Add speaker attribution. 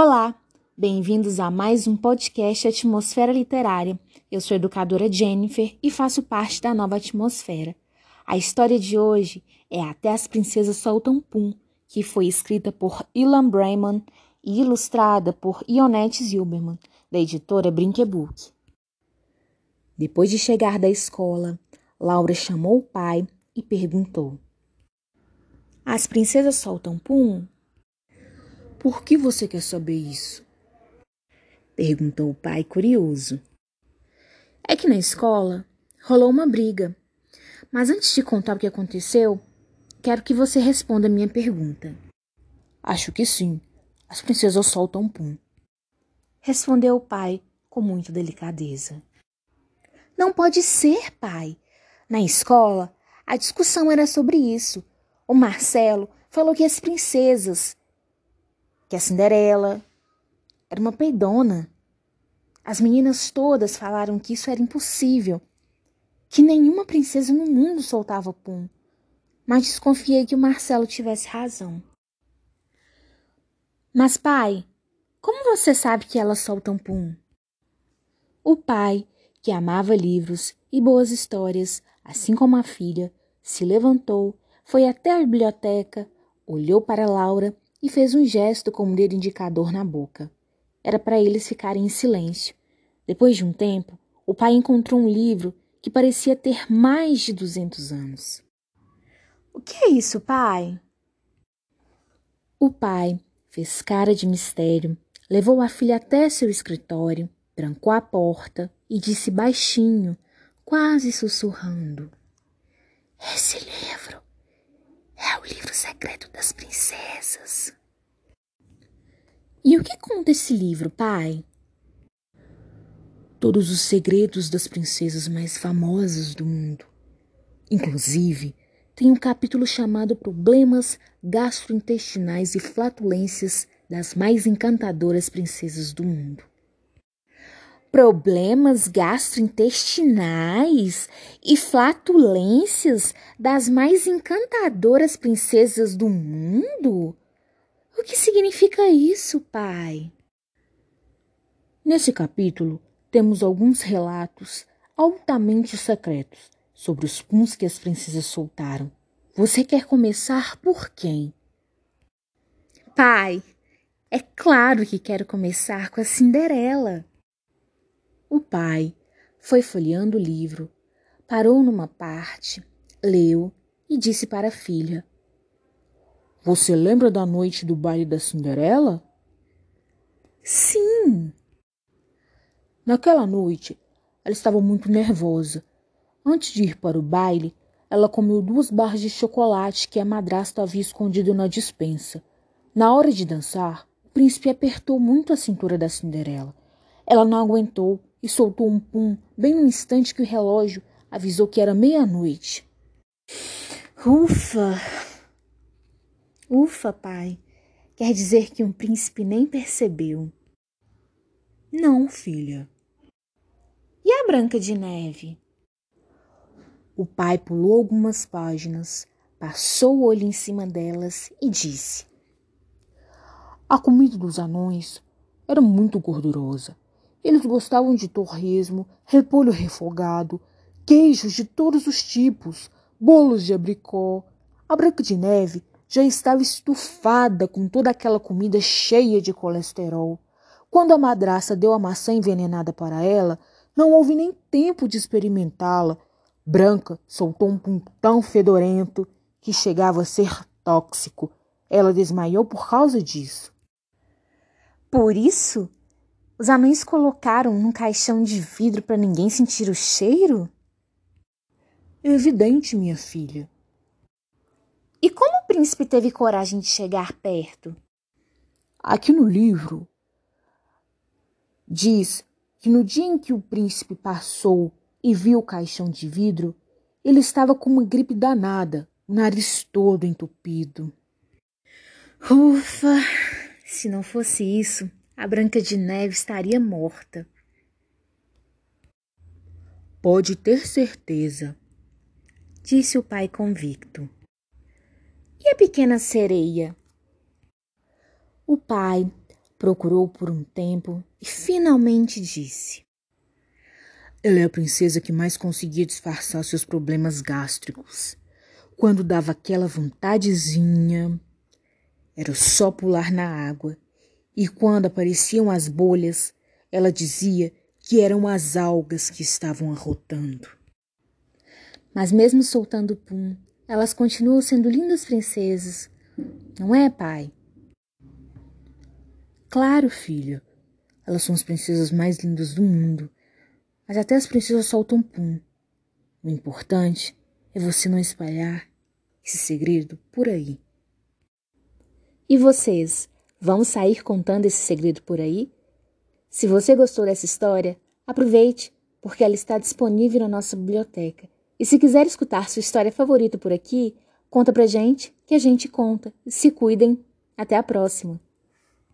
Speaker 1: Olá, bem-vindos a mais um podcast Atmosfera Literária. Eu sou educadora Jennifer e faço parte da nova atmosfera. A história de hoje é Até as Princesas Soltam Pum, que foi escrita por Ilan Brayman e ilustrada por Ionette Zilberman, da editora Brinquebook. Depois de chegar da escola, Laura chamou o pai e perguntou: As princesas soltam pum?
Speaker 2: Por que você quer saber isso?
Speaker 1: Perguntou o pai curioso. É que na escola rolou uma briga. Mas antes de contar o que aconteceu, quero que você responda a minha pergunta.
Speaker 2: Acho que sim. As princesas soltam pum.
Speaker 1: Respondeu o pai com muita delicadeza. Não pode ser, pai. Na escola, a discussão era sobre isso. O Marcelo falou que as princesas que a Cinderela era uma peidona. As meninas todas falaram que isso era impossível, que nenhuma princesa no mundo soltava pum. Mas desconfiei que o Marcelo tivesse razão. Mas, pai, como você sabe que elas soltam pum? O pai, que amava livros e boas histórias, assim como a filha, se levantou, foi até a biblioteca, olhou para Laura e fez um gesto com o dedo indicador na boca. Era para eles ficarem em silêncio. Depois de um tempo, o pai encontrou um livro que parecia ter mais de duzentos anos. O que é isso, pai? O pai fez cara de mistério, levou a filha até seu escritório, trancou a porta e disse baixinho, quase sussurrando: Esse livro é o livro secreto das princesas. E o que conta esse livro, pai?
Speaker 2: Todos os segredos das princesas mais famosas do mundo. Inclusive, tem um capítulo chamado Problemas Gastrointestinais e Flatulências das mais encantadoras princesas do mundo
Speaker 1: problemas gastrointestinais e flatulências das mais encantadoras princesas do mundo? O que significa isso, pai?
Speaker 2: Nesse capítulo, temos alguns relatos altamente secretos sobre os puns que as princesas soltaram. Você quer começar por quem?
Speaker 1: Pai, é claro que quero começar com a Cinderela. Pai foi folheando o livro, parou numa parte, leu e disse para a filha:
Speaker 2: Você lembra da noite do baile da Cinderela?
Speaker 1: Sim.
Speaker 2: Naquela noite, ela estava muito nervosa. Antes de ir para o baile, ela comeu duas barras de chocolate que a madrasta havia escondido na dispensa. Na hora de dançar, o príncipe apertou muito a cintura da Cinderela. Ela não aguentou e soltou um pum bem no instante que o relógio avisou que era meia-noite.
Speaker 1: Ufa! Ufa, pai. Quer dizer que um príncipe nem percebeu.
Speaker 2: Não, filha.
Speaker 1: E a Branca de Neve?
Speaker 2: O pai pulou algumas páginas, passou o olho em cima delas e disse: A comida dos anões era muito gordurosa eles gostavam de torresmo, repolho refogado, queijos de todos os tipos, bolos de abricó. A Branca de Neve já estava estufada com toda aquela comida cheia de colesterol. Quando a madraça deu a maçã envenenada para ela, não houve nem tempo de experimentá-la. Branca soltou um pum tão fedorento que chegava a ser tóxico. Ela desmaiou por causa disso.
Speaker 1: Por isso os anões colocaram num caixão de vidro para ninguém sentir o cheiro?
Speaker 2: Evidente, minha filha.
Speaker 1: E como o príncipe teve coragem de chegar perto?
Speaker 2: Aqui no livro diz que no dia em que o príncipe passou e viu o caixão de vidro, ele estava com uma gripe danada, o nariz todo entupido.
Speaker 1: Ufa! Se não fosse isso, a Branca de Neve estaria morta.
Speaker 2: Pode ter certeza,
Speaker 1: disse o pai convicto. E a pequena sereia? O pai
Speaker 2: Procurou por um tempo e finalmente disse: Ela é a princesa que mais conseguia disfarçar seus problemas gástricos. Quando dava aquela vontadezinha, era só pular na água. E quando apareciam as bolhas, ela dizia que eram as algas que estavam arrotando.
Speaker 1: Mas mesmo soltando o pum, elas continuam sendo lindas princesas, não é, pai?
Speaker 2: Claro, filha. Elas são as princesas mais lindas do mundo. Mas até as princesas soltam pum. O importante é você não espalhar esse segredo por aí.
Speaker 1: E vocês, vão sair contando esse segredo por aí? Se você gostou dessa história, aproveite, porque ela está disponível na nossa biblioteca. E se quiser escutar sua história favorita por aqui, conta pra gente, que a gente conta. Se cuidem. Até a próxima.